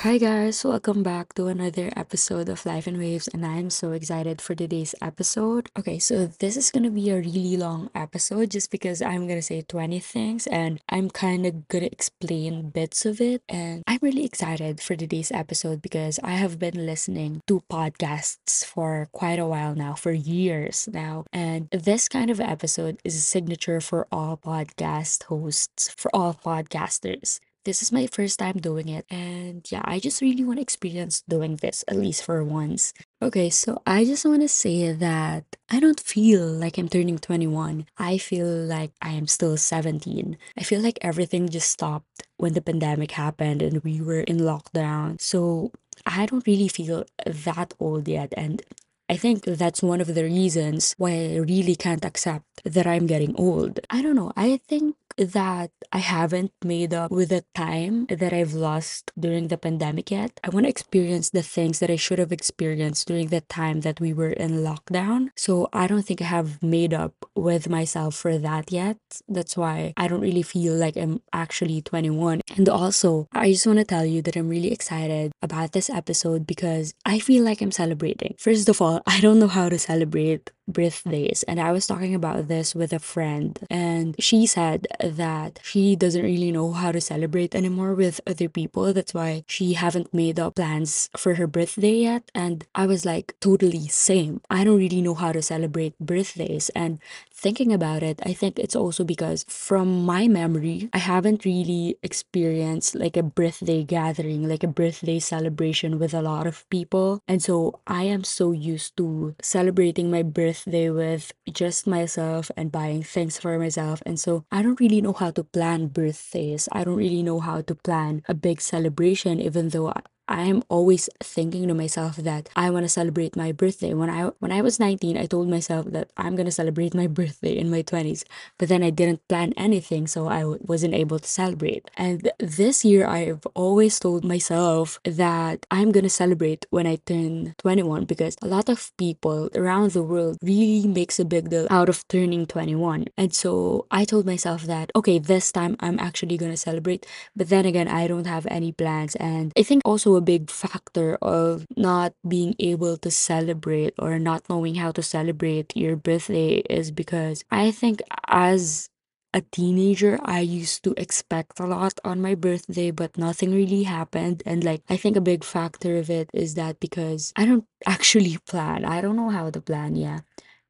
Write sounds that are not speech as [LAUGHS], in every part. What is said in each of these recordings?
Hi guys, welcome back to another episode of Life in Waves, and I'm so excited for today's episode. Okay, so this is gonna be a really long episode just because I'm gonna say 20 things and I'm kind of gonna explain bits of it. And I'm really excited for today's episode because I have been listening to podcasts for quite a while now, for years now. And this kind of episode is a signature for all podcast hosts, for all podcasters. This is my first time doing it, and yeah, I just really want to experience doing this at least for once. Okay, so I just want to say that I don't feel like I'm turning 21. I feel like I am still 17. I feel like everything just stopped when the pandemic happened and we were in lockdown. So I don't really feel that old yet, and I think that's one of the reasons why I really can't accept that I'm getting old. I don't know. I think that I haven't made up with the time that I've lost during the pandemic yet. I want to experience the things that I should have experienced during the time that we were in lockdown. So I don't think I have made up with myself for that yet. That's why I don't really feel like I'm actually 21. And also, I just want to tell you that I'm really excited about this episode because I feel like I'm celebrating. First of all, [LAUGHS] I don't know how to celebrate birthdays and I was talking about this with a friend and she said that she doesn't really know how to celebrate anymore with other people. That's why she haven't made up plans for her birthday yet and I was like totally same. I don't really know how to celebrate birthdays and thinking about it I think it's also because from my memory I haven't really experienced like a birthday gathering like a birthday celebration with a lot of people and so I am so used to celebrating my birthday birthday with just myself and buying things for myself. And so I don't really know how to plan birthdays. I don't really know how to plan a big celebration, even though I'm always thinking to myself that I want to celebrate my birthday. When I when I was 19, I told myself that I'm going to celebrate my [LAUGHS] birthday in my 20s. But then I didn't plan anything, so I wasn't able to celebrate. And this year I've always told myself that I'm going to celebrate when I turn 21 because a lot of people around the world really makes a big deal out of turning 21. And so I told myself that okay, this time I'm actually going to celebrate. But then again, I don't have any plans and I think also a big factor of not being able to celebrate or not knowing how to celebrate your birthday is because I think as a teenager, I used to expect a lot on my birthday, but nothing really happened. And like, I think a big factor of it is that because I don't actually plan, I don't know how to plan, yeah.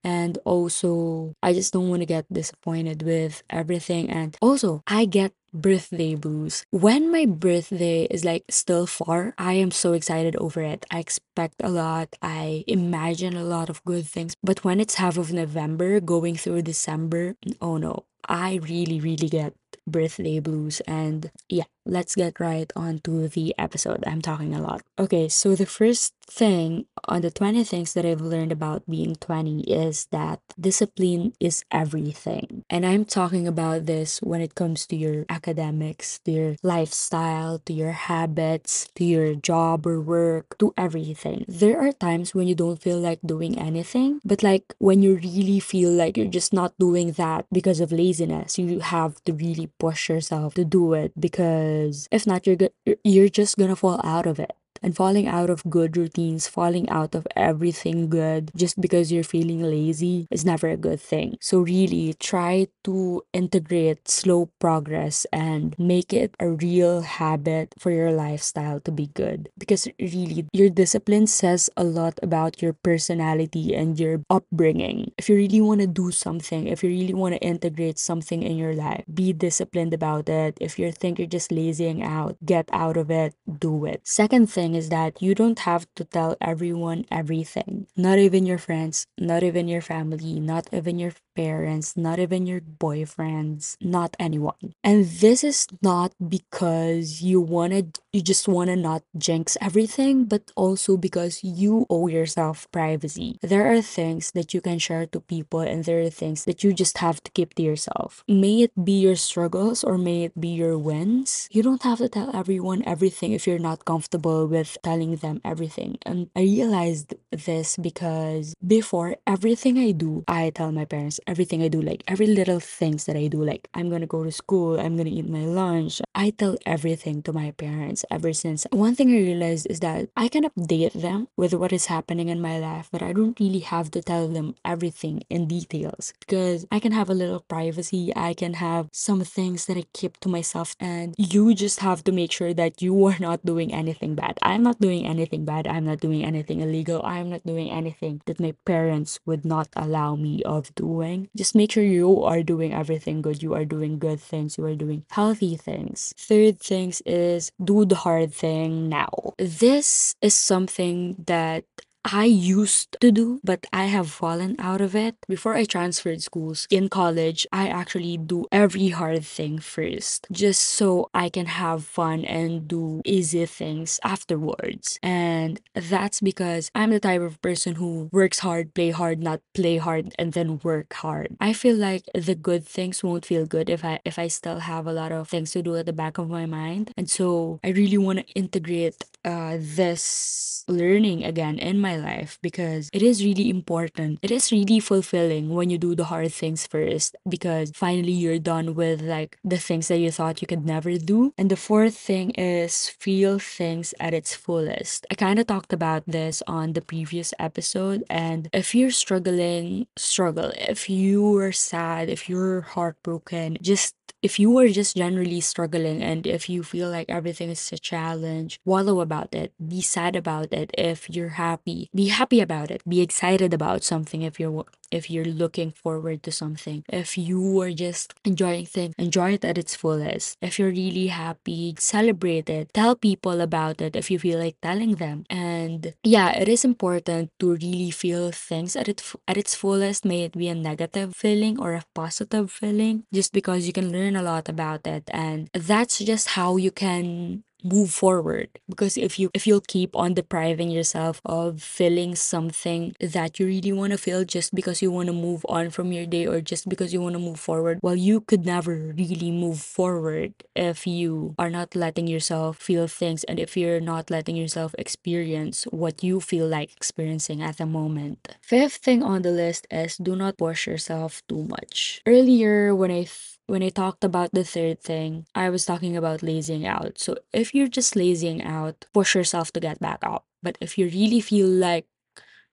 And also, I just don't want to get disappointed with everything. And also, I get birthday blues. When my birthday is like still far, I am so excited over it. I expect a lot. I imagine a lot of good things. But when it's half of November going through December, oh no, I really, really get birthday blues. And yeah, let's get right on to the episode. I'm talking a lot. Okay, so the first thing on the 20 things that I've learned about being 20 is that discipline is everything. And I'm talking about this when it comes to your academics, to your lifestyle, to your habits, to your job or work, to everything. There are times when you don't feel like doing anything, but like when you really feel like you're just not doing that because of laziness, you have to really push yourself to do it because if not, you're go- you're just gonna fall out of it and falling out of good routines, falling out of everything good just because you're feeling lazy is never a good thing. So, really try to integrate slow progress and make it a real habit for your lifestyle to be good. Because, really, your discipline says a lot about your personality and your upbringing. If you really want to do something, if you really want to integrate something in your life, be disciplined about it. If you think you're just lazying out, get out of it, do it. Second thing, thing is that you don't have to tell everyone everything. Not even your friends, not even your family, not even your parents, not even your boyfriends, not anyone. And this is not because you wanted you just want to not jinx everything, but also because you owe yourself privacy. There are things that you can share to people and there are things that you just have to keep to yourself. May it be your struggles or may it be your wins. You don't have to tell everyone everything if you're not comfortable with with telling them everything. And I realized this because before everything I do, I tell my parents everything I do, like every little things that I do, like I'm gonna go to school, I'm gonna eat my lunch. I tell everything to my parents ever since. One thing I realized is that I can update them with what is happening in my life, but I don't really have to tell them everything in details because I can have a little privacy. I can have some things that I keep to myself, and you just have to make sure that you are not doing anything bad. I'm not doing anything bad. I'm not doing anything illegal. I'm not doing anything that my parents would not allow me of doing. Just make sure you are doing everything good. You are doing good things. You are doing healthy things. Third things is do the hard thing now. This is something that I used to do, but I have fallen out of it. Before I transferred schools in college, I actually do every hard thing first, just so I can have fun and do easy things afterwards. And that's because I'm the type of person who works hard, play hard, not play hard and then work hard. I feel like the good things won't feel good if I if I still have a lot of things to do at the back of my mind. And so I really want to integrate uh, this learning again in my life because it is really important. It is really fulfilling when you do the hard things first because finally you're done with like the things that you thought you could never do. And the fourth thing is feel things at its fullest. I kind of talked about this on the previous episode. And if you're struggling, struggle. If you are sad, if you're heartbroken, just if you are just generally struggling and if you feel like everything is a challenge, wallow about it. Be sad about it. If you're happy, be happy about it. Be excited about something if you're if you're looking forward to something. If you are just enjoying things, enjoy it at its fullest. If you're really happy, celebrate it. Tell people about it if you feel like telling them. And yeah, it is important to really feel things at it at its fullest. May it be a negative feeling or a positive feeling, just because you can learn a lot about it. And that's just how you can move forward. Because if you if you'll keep on depriving yourself of feeling something that you really want to feel just because you want to move on from your day or just because you want to move forward well you could never really move forward if you are not letting yourself feel things and if you're not letting yourself experience what you feel like experiencing at the moment. Fifth thing on the list is do not push yourself too much. Earlier when i when I talked about the third thing, I was talking about lazying out. So if you're just lazying out, push yourself to get back up. But if you really feel like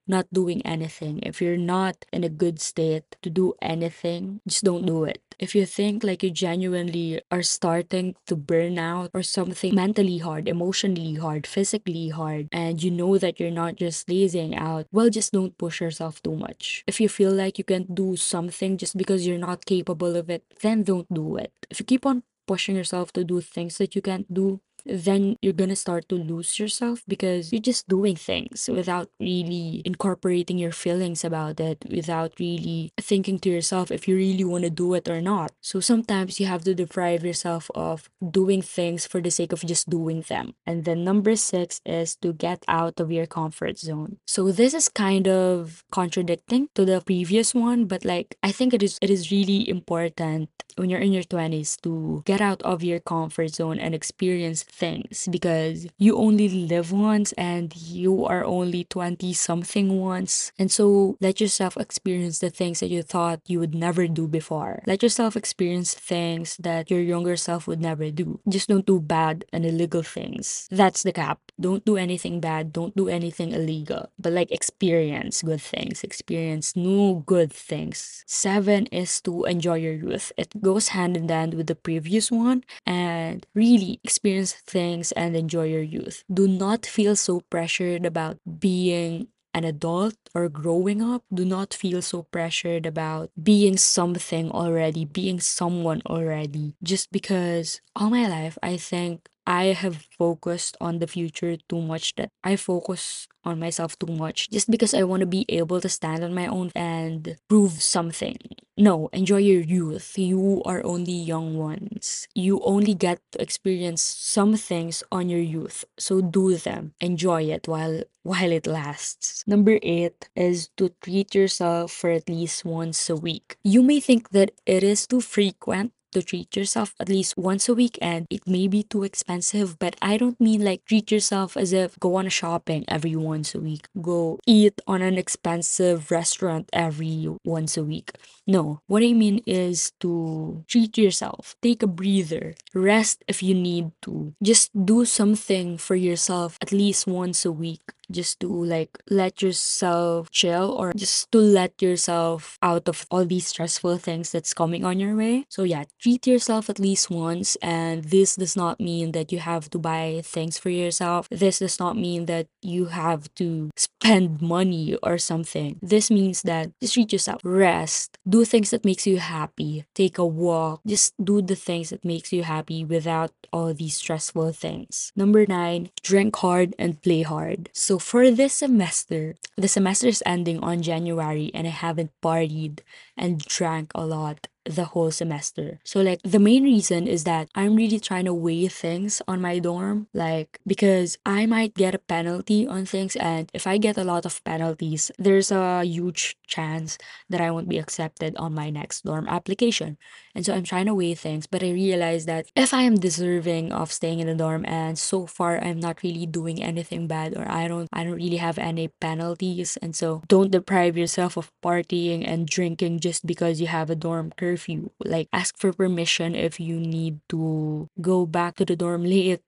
not doing anything, if you're not in a good state to do anything, just don't do it. If you think like you genuinely are starting to burn out or something mentally hard, emotionally hard, physically hard, and you know that you're not just lazing out, well, just don't push yourself too much. If you feel like you can't do something just because you're not capable of it, then don't do it. If you keep on pushing yourself to do things that you can't do, then you're gonna start to lose yourself because you're just doing things without really incorporating your feelings about it, without really thinking to yourself if you really want to do it or not. So sometimes you have to deprive yourself of doing things for the sake of just doing them. And then number six is to get out of your comfort zone. So this is kind of contradicting to the previous one, but like I think it is it is really important when you're in your 20s to get out of your comfort zone and experience things because you only live once and you are only 20 something once. And so let yourself experience the things that you thought you would never do before. Let yourself experience things that your younger self would never do. Just don't do bad and illegal things. That's the cap. Don't do anything bad. Don't do anything illegal. But like experience good things, experience new good things. Seven is to enjoy your youth. It goes hand in hand with the previous one and really experience things and enjoy your youth. Do not feel so pressured about being an adult or growing up, do not feel so pressured about being something already, being someone already. Just because all my life, I think I have focused on the future too much that I focus on myself too much just because I want to be able to stand on my own and prove something. No, enjoy your youth. You are only young ones. You only get to experience some things on your youth. So do them. Enjoy it while while it lasts. Number 8 is to treat yourself for at least once a week. You may think that it is too frequent to treat yourself at least once a week and it may be too expensive, but I don't mean like treat yourself as if go on a shopping every once a week, go eat on an expensive restaurant every once a week. No, what I mean is to treat yourself, take a breather, rest if you need to. Just do something for yourself at least once a week just to like let yourself chill or just to let yourself out of all these stressful things that's coming on your way. So yeah, treat yourself at least once and this does not mean that you have to buy things for yourself. This does not mean that you have to spend money or something. This means that just treat yourself, rest, do things that makes you happy, take a walk, just do the things that makes you happy without all these stressful things. Number 9, drink hard and play hard. So for this semester, the semester is ending on January and I haven't partied and drank a lot the whole semester. So like the main reason is that I'm really trying to weigh things on my dorm like because I might get a penalty on things and if I get a lot of penalties, there's a huge chance that I won't be accepted on my next dorm application. And so I'm trying to weigh things, but I realize that if I am deserving of staying in the dorm and so far I'm not really doing anything bad or I don't I don't really have any penalties and so don't deprive yourself of partying and drinking just because you have a dorm curfew. You like ask for permission if you need to go back to the dorm late.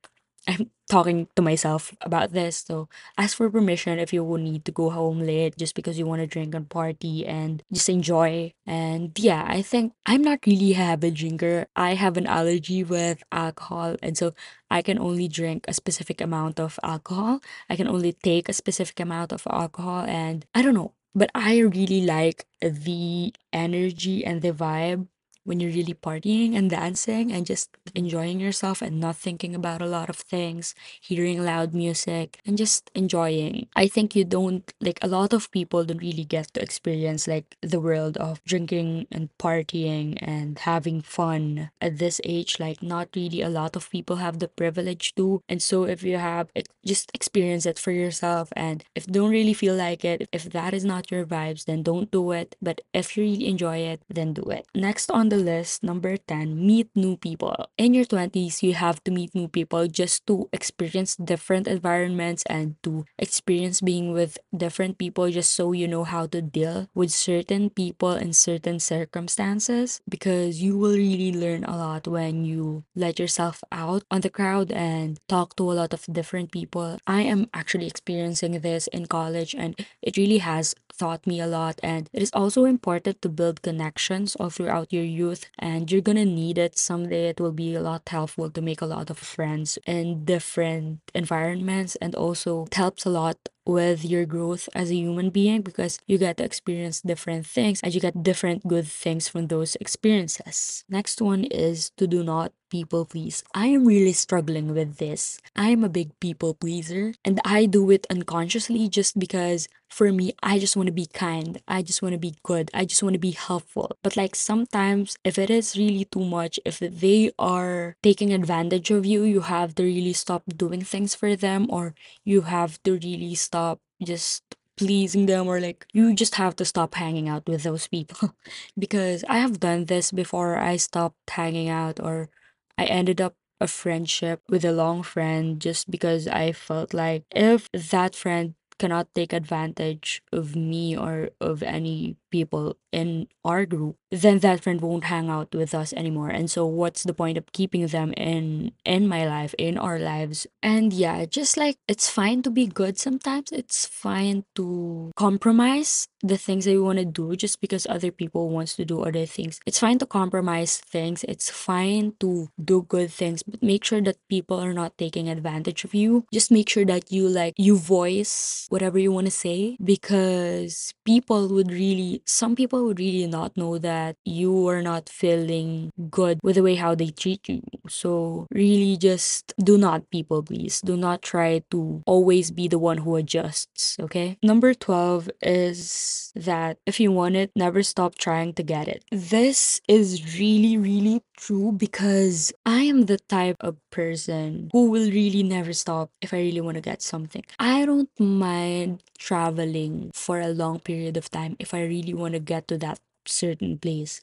I'm talking to myself about this. So ask for permission if you will need to go home late just because you want to drink and party and just enjoy. And yeah, I think I'm not really a habit drinker. I have an allergy with alcohol. And so I can only drink a specific amount of alcohol. I can only take a specific amount of alcohol. And I don't know, but I really like the energy and the vibe when you're really partying and dancing and just enjoying yourself and not thinking about a lot of things, hearing loud music and just enjoying. I think you don't like a lot of people don't really get to experience like the world of drinking and partying and having fun at this age. Like not really a lot of people have the privilege to. And so if you have it, just experience it for yourself and if don't really feel like it, if that is not your vibes, then don't do it. But if you really enjoy it, then do it. Next on the list, number 10, meet new people. In your 20s, you have to meet new people just to experience different environments and to experience being with different people just so you know how to deal with certain people in certain circumstances because you will really learn a lot when you let yourself out on the crowd and talk to a lot of different people. I am actually experiencing this in college and it really has taught me a lot and it is also important to build connections all throughout your youth and you're gonna need it someday. It will be a lot helpful to make a lot of friends in different environments and also it helps a lot with your growth as a human being because you get to experience different things and you get different good things from those experiences. Next one is to do not people please. I am really struggling with this. I am a big people pleaser and I do it unconsciously just because for me, I just want to be kind. I just want to be good. I just want to be helpful. But like sometimes, if it is really too much, if they are taking advantage of you, you have to really stop doing things for them or you have to really stop just pleasing them or like you just have to stop hanging out with those people. [LAUGHS] Because I have done this before I stopped hanging out or I ended up a friendship with a long friend just because I felt like if that friend cannot take advantage of me or of any people in our group, then that friend won't hang out with us anymore. And so what's the point of keeping them in in my life, in our lives? And yeah, just like it's fine to be good sometimes. It's fine to compromise the things that you want to do just because other people wants to do other things. It's fine to compromise things. It's fine to do good things, but make sure that people are not taking advantage of you. Just make sure that you like you voice whatever you want to say because people would really some people would really not know that you are not feeling good with the way how they treat you. So really just do not people please. Do not try to always be the one who adjusts, okay? Number 12 is that if you want it, never stop trying to get it. This is really really true because I am the type of person who will really never stop if I really want to get something. I don't mind traveling for a long period of time if I really want to get to that certain place.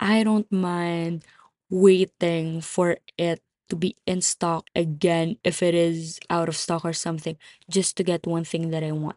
I don't mind waiting for it to be in stock again if it is out of stock or something just to get one thing that I want.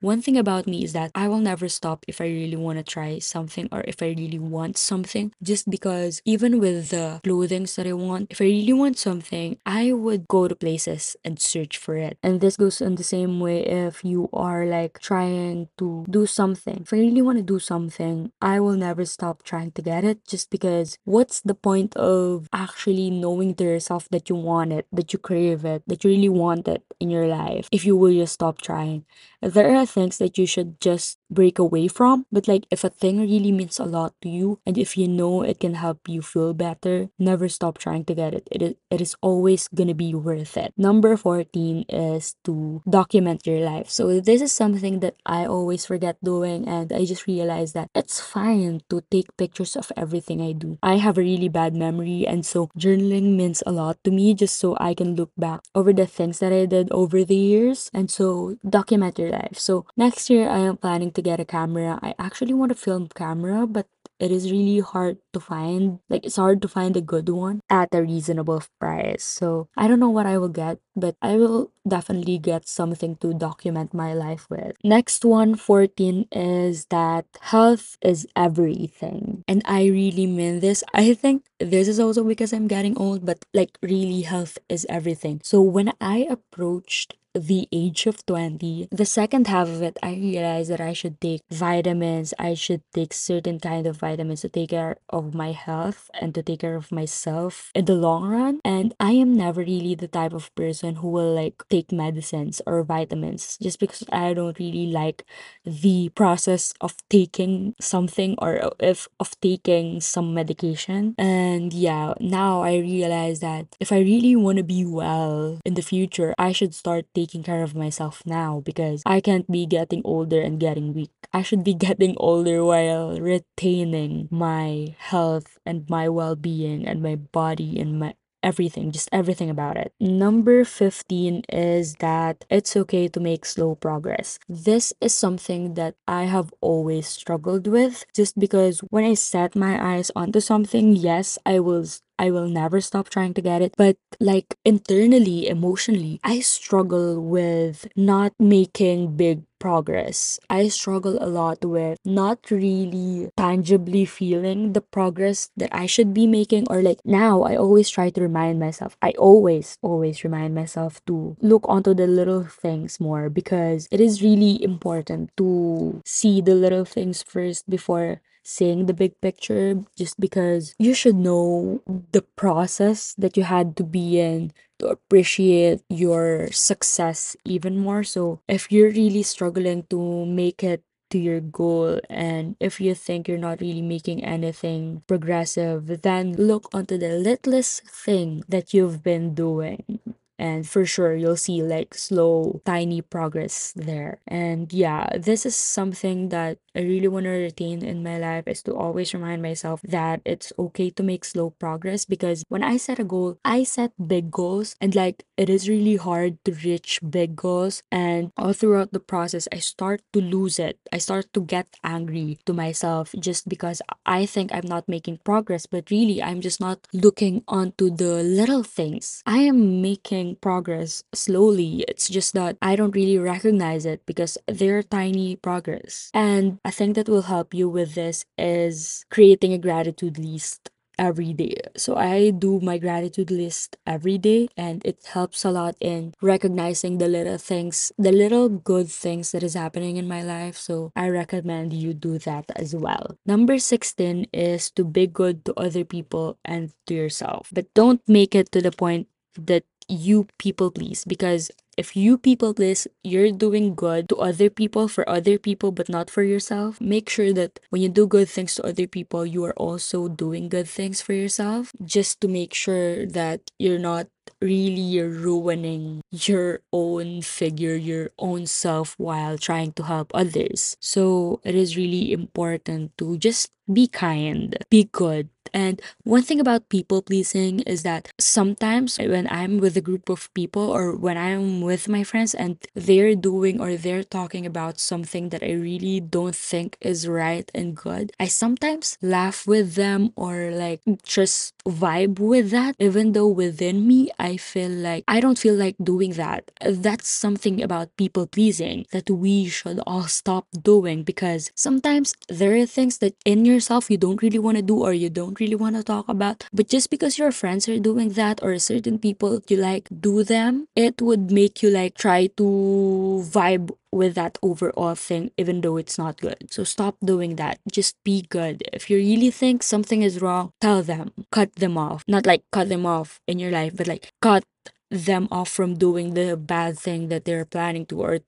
One thing about me is that I will never stop if I really want to try something or if I really want something just because even with the clothing that I want, if I really want something, I would go to places and search for it. And this goes in the same way if you are like trying to do something. If I really want to do something, I will never stop trying to get it just because what's the point of actually knowing to that you want it, that you crave it, that you really want it in your life if you will just stop trying? There are things that you should just break away from, but like if a thing really means a lot to you and if you know it can help you feel better, never stop trying to get it. It is, it is always gonna be worth it. Number 14 is to document your life. So this is something that I always forget doing and I just realized that it's fine to take pictures of everything I do. I have a really bad memory and so journaling means a lot to me just so I can look back over the things that I did over the years and so document your life. So next year I am planning to get a camera. I actually want a film camera, but it is really hard to find. Like it's hard to find a good one at a reasonable price. So I don't know what I will get, but I will definitely get something to document my life with. Next one, 14, is that health is everything. And I really mean this. I think this is also because I'm getting old, but like really health is everything. So when I approached the age of 20 the second half of it i realized that i should take vitamins i should take certain kind of vitamins to take care of my health and to take care of myself in the long run and i am never really the type of person who will like take medicines or vitamins just because i don't really like the process of taking something or uh, if of taking some medication and yeah now i realize that if i really want to be well in the future i should start taking care of myself now because I can't be getting older and getting weak. I should be [LAUGHS] getting older while retaining my health and my well being and my body and my everything, just everything about it. Number 15 is that it's okay to make slow progress. This is something that I have always struggled with just because when I set my eyes onto something, yes, I will I will never stop trying to get it. But like internally, emotionally, I struggle with not making big progress. I struggle a lot with not really tangibly feeling the progress that I should be making or like now I always try to remind myself. I always always remind myself to look onto the little things more because it is really important to see the little things first before seeing the big picture just because you should know the process that you had to be in to appreciate your success even more. So, if you're really struggling to make it to your goal and if you think you're not really making anything progressive, then look onto the littlest thing that you've been doing and for sure you'll see like slow tiny progress there and yeah this is something that i really want to retain in my life is to always remind myself that it's okay to make slow progress because when i set a goal i set big goals and like it is really hard to reach big goals and all throughout the process i start to lose it i start to get angry to myself just because i think i'm not making progress but really i'm just not looking onto the little things i am making progress slowly. It's just that I don't really recognize it because they're tiny progress. And a thing that will help you with this is creating a gratitude list every day. So I do my gratitude list every day and it helps a lot in recognizing the little things, the little good things that is happening in my life. So I recommend you do that as well. Number 16 is to be good to other people and to yourself. But don't make it to the point that you people please because if you people please you're doing good to other people for other people but not for yourself make sure that when you do good things to other people you are also doing good things for yourself just to make sure that you're not really ruining your own figure, your own self while trying to help others. So it is really important to just be kind, be good. And one thing about people pleasing is that sometimes when I'm with a group of people or when I'm with my friends and they're doing or they're talking about something that I really don't think is right and good, I sometimes laugh with them or like just vibe with that, even though within me I feel like I don't feel like doing that. Uh, that's something about people pleasing that we should all stop doing because sometimes there are things that in yourself you don't really want to do or you don't really want to talk about, but just because your friends are doing that or certain people you like do them, it would make you like try to vibe with that overall thing, even though it's not good. So stop doing that. Just be good. If you really think something is wrong, tell them, cut them off. Not like cut them off in your life, but like cut them off from doing the bad thing that they're planning to or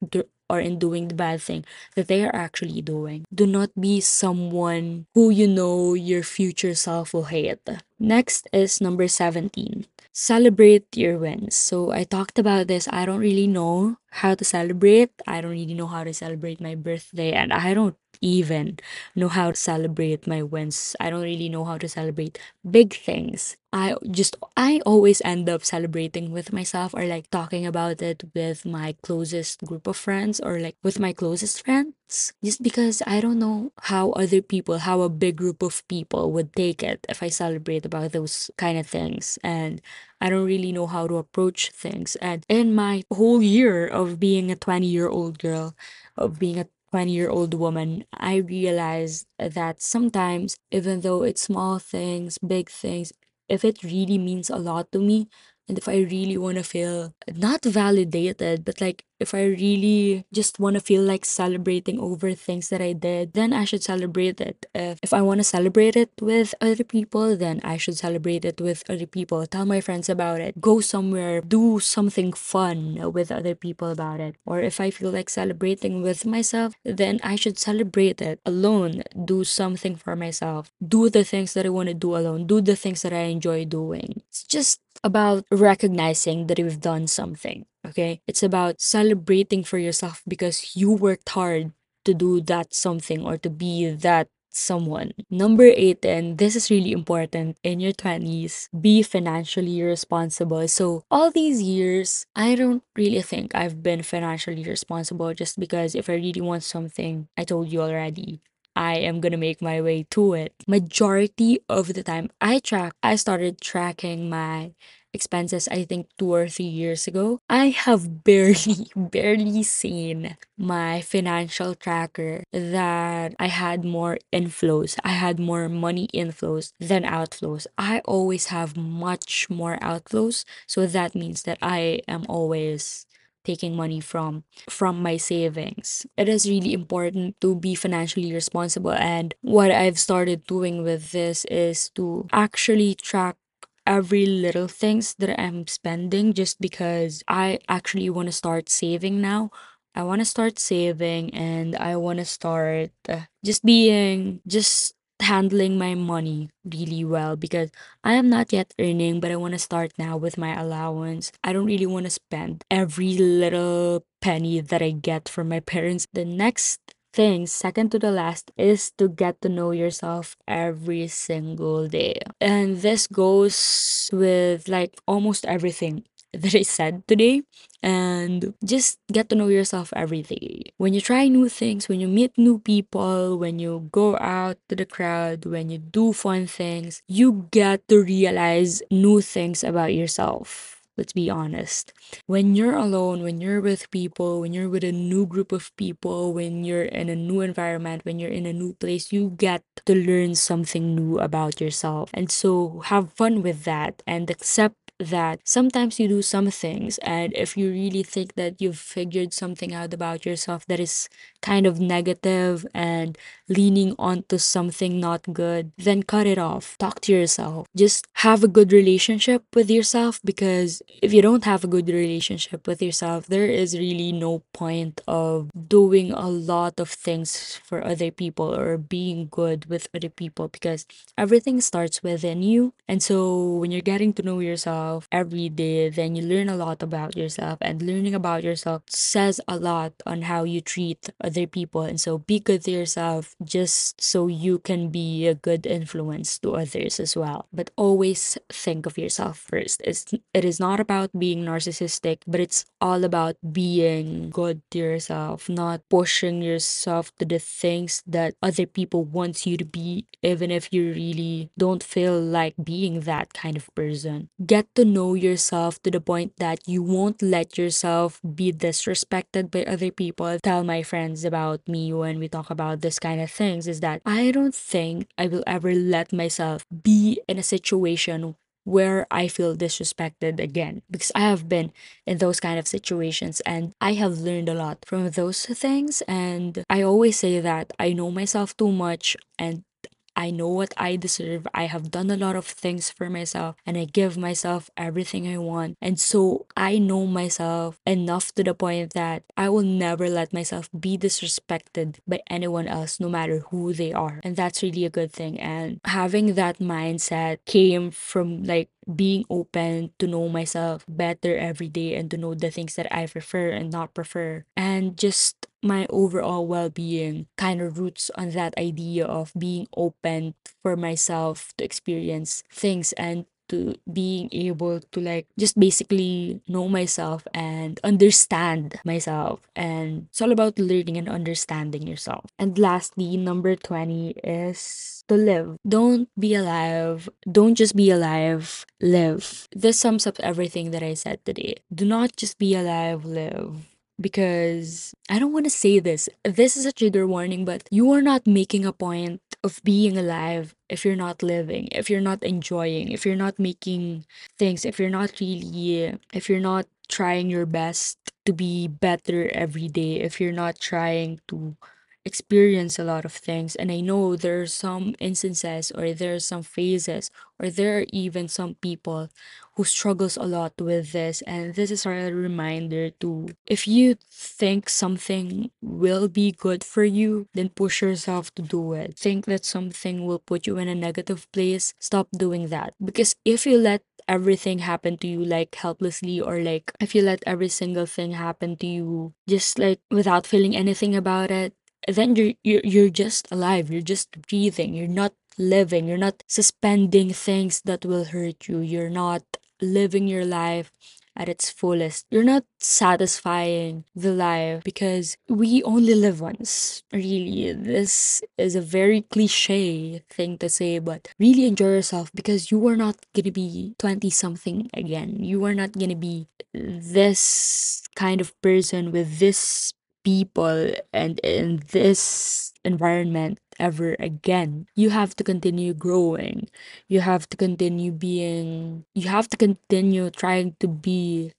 or in doing the bad thing that they are actually doing. Do not be someone who you know your future self will hate. Next is number 17 celebrate your wins. So I talked about this. I don't really know how to celebrate. I don't really know how to celebrate my birthday, and I don't even know how to celebrate my wins. I don't really know how to celebrate big things. I just I always end up celebrating with myself or like talking about it with my closest group of friends or like with my closest friends just because I don't know how other people, how a big group of people would take it if I celebrate about those kind of things and I don't really know how to approach things and in my whole year of being a 20 year old girl of being a 20 year old woman, I realized that sometimes, even though it's small things, big things, if it really means a lot to me, and if I really want to feel not validated, but like if I really just want to feel like celebrating over things that I did, then I should celebrate it. If, if I want to celebrate it with other people, then I should celebrate it with other people. Tell my friends about it. Go somewhere, do something fun with other people about it. Or if I feel like celebrating with myself, then I should celebrate it alone. Do something for myself. Do the things that I want to do alone. Do the things that I enjoy doing. It's just about recognizing that you've done something. Okay. It's about celebrating for yourself because you worked hard to do that something or to be that someone. Number eight, and this is really important in your 20s, be financially responsible. So, all these years, I don't really think I've been financially responsible just because if I really want something, I told you already, I am gonna make my way to it. Majority of the time, I track, I started tracking my expenses, I think two or three years ago. I have [LAUGHS] barely, barely seen my financial tracker that I had more inflows. I had more money inflows than outflows. I always have much more outflows. So that means that I am always taking money from from my savings. It is really important to be financially responsible and what I've started doing with this is to actually track every little things that I'm spending just because I actually want to start saving now. I want to start saving and I want to start uh, just being just handling my money really well because I am not yet earning, but I want to start now with my allowance. I don't really want to spend every little penny that I get from my parents. The next thing, second to the last, is to get to know yourself every single day. And this goes with like almost everything [LAUGHS] that I said today and just get to know yourself every day. When you try new things, when you meet new people, when you go out to the crowd, when you do fun things, you get to realize new things about yourself. Let's be honest. When you're alone, when you're with people, when you're with a new group of people, when you're in a new environment, when you're in a new place, you get to learn something new about yourself. And so have fun with that and accept that sometimes you do some things and if you really think that you've figured something out about yourself that is kind of negative and leaning onto something not good then cut it off. Talk to yourself. Just have a good relationship with yourself because if you don't have a good relationship with yourself there is really no point of doing a lot of things for other people or being good with other people because everything starts within you. And so when you're getting to know yourself yourself every day, then you learn a lot about yourself. And learning about yourself says a lot on how you treat other people. And so be good to yourself just so you can be a good influence to others as well. But always think of yourself first. It's, it is not about being narcissistic, but it's all about being good to yourself, not pushing yourself to the things that other people want you to be, even if you really don't feel like being that kind of person. Get to know yourself to the point that you won't let yourself be disrespected by other people. Tell my friends about me when we talk about this kind of things is that I don't think I will ever let myself be in a situation where I feel disrespected again because I have been in those kind of situations and I have learned a lot from those things and I always say that I know myself too much and I know what I deserve. I have done a lot of things for myself and I give myself everything I want. And so I know myself enough to the point that I will never let myself be disrespected by anyone else, no matter who they are. And that's really a good thing. And having that mindset came from like being open to know myself better every day and to know the things that I prefer and not prefer. And just my overall well being kind of roots on that idea of being open for myself to experience things and to being able to like just basically know myself and understand myself. And it's all about learning and understanding yourself. And lastly number 20 is to live. Don't be alive. Don't just be alive. Live. This sums up everything that i said today. Do not just be alive. Live. Because I don't want to say this. This is a trigger warning, but you are not making a point of being alive if you're not living, if you're not enjoying, if you're not making things, if you're not really, if you're not trying your best to be better every day, if you're not trying to experience a lot of things. And I know there are some instances or there are some phases or there are even some people who struggles a lot with this and this is a reminder to if you think something will be good for you then push yourself to do it. Think that something will put you in a negative place stop doing that. Because if you let everything happen to you like helplessly or like if you let every single thing happen to you just like without feeling anything about it then you're you're, you're just alive. You're just breathing. You're not living. You're not suspending things that will hurt you. You're not living your life at its fullest. You're not satisfying the life because we only live once. Really, this is a very cliche thing to say, but really enjoy yourself because you are not gonna be 20 something again. You are not gonna be this kind of person with this people and in this environment ever again. You have to continue growing. You have to continue being, you have to continue trying to be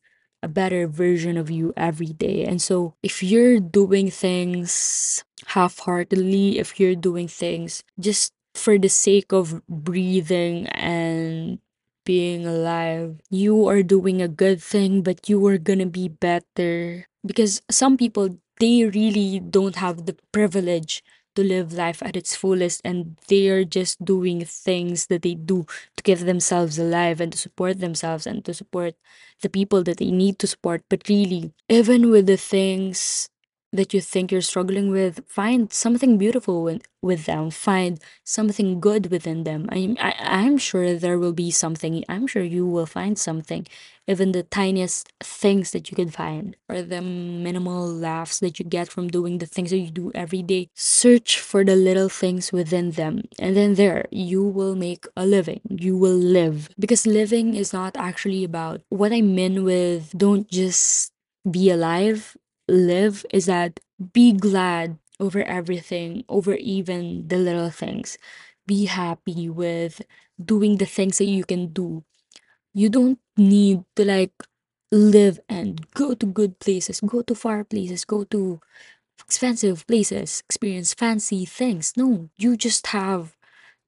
a better version of you every day. And so if you're doing things half heartedly, if you're doing things just for the sake of breathing and being alive, you are doing a good thing, but you are gonna be better. Because some people, they really don't have the privilege to live life at its fullest and they are just doing things that they do to keep themselves alive and to support themselves and to support the people that they need to support. But really even with the things that you think you're struggling with find something beautiful with, with them. Find something good within them. I'm, I, i'm sure there will be something i'm sure you will find something even the tiniest things that you can find or the minimal laughs that you get from doing the things that you do every day. Search for the little things within them and then there you will make a living. You will live. Because living is not actually about what i mean with don't just be alive live is that be glad over everything, over even the little things. Be happy with doing the things that you can do. You don't need to like live and go to good places, go to far places, go to expensive places, experience fancy things. No, you just have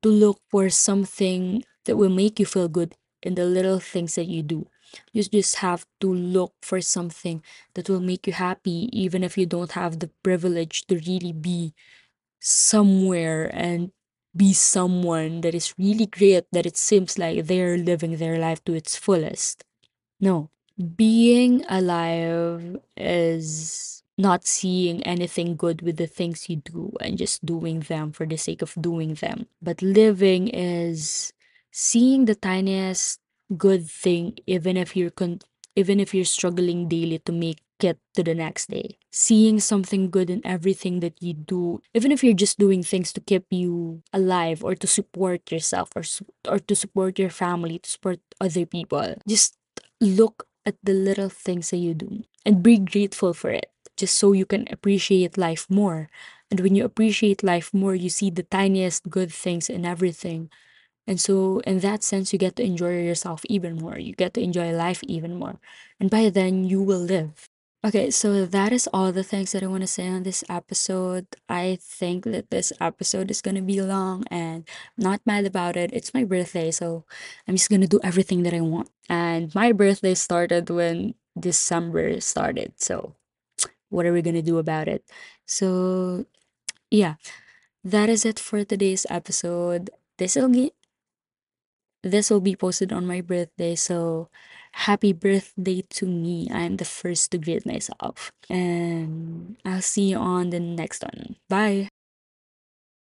to look for something that will make you feel good in the little things that you do. You just have to look for something that will make you happy, even if you don't have the privilege to really be somewhere and be someone that is really great that it seems like they're living their life to its fullest. No, being alive is not seeing anything good with the things you do and just doing them for the sake of doing them. But living is seeing the tiniest good thing even if you're con- even if you're struggling daily to make it to the next day. Seeing something good in everything that you do, even if you're just doing things to keep you alive or to support yourself or su- or to support your family, to support other people. Just look at the little things that you do and be grateful for it just so you can appreciate life more. And when you appreciate life more, you see the tiniest good things in everything. And so, in that sense, you get to enjoy yourself even more. You get to enjoy life even more. And by then, you will live. Okay, so that is all the things that I want to say on this episode. I think that this episode is going to be long and not mad about it. It's my birthday, so I'm just going to do everything that I want. And my birthday started when December started. So, what are we going to do about it? So, yeah, that is it for today's episode. This will be this will be posted on my birthday, so happy birthday to me. I'm the first to greet myself. And I'll see you on the next one. Bye.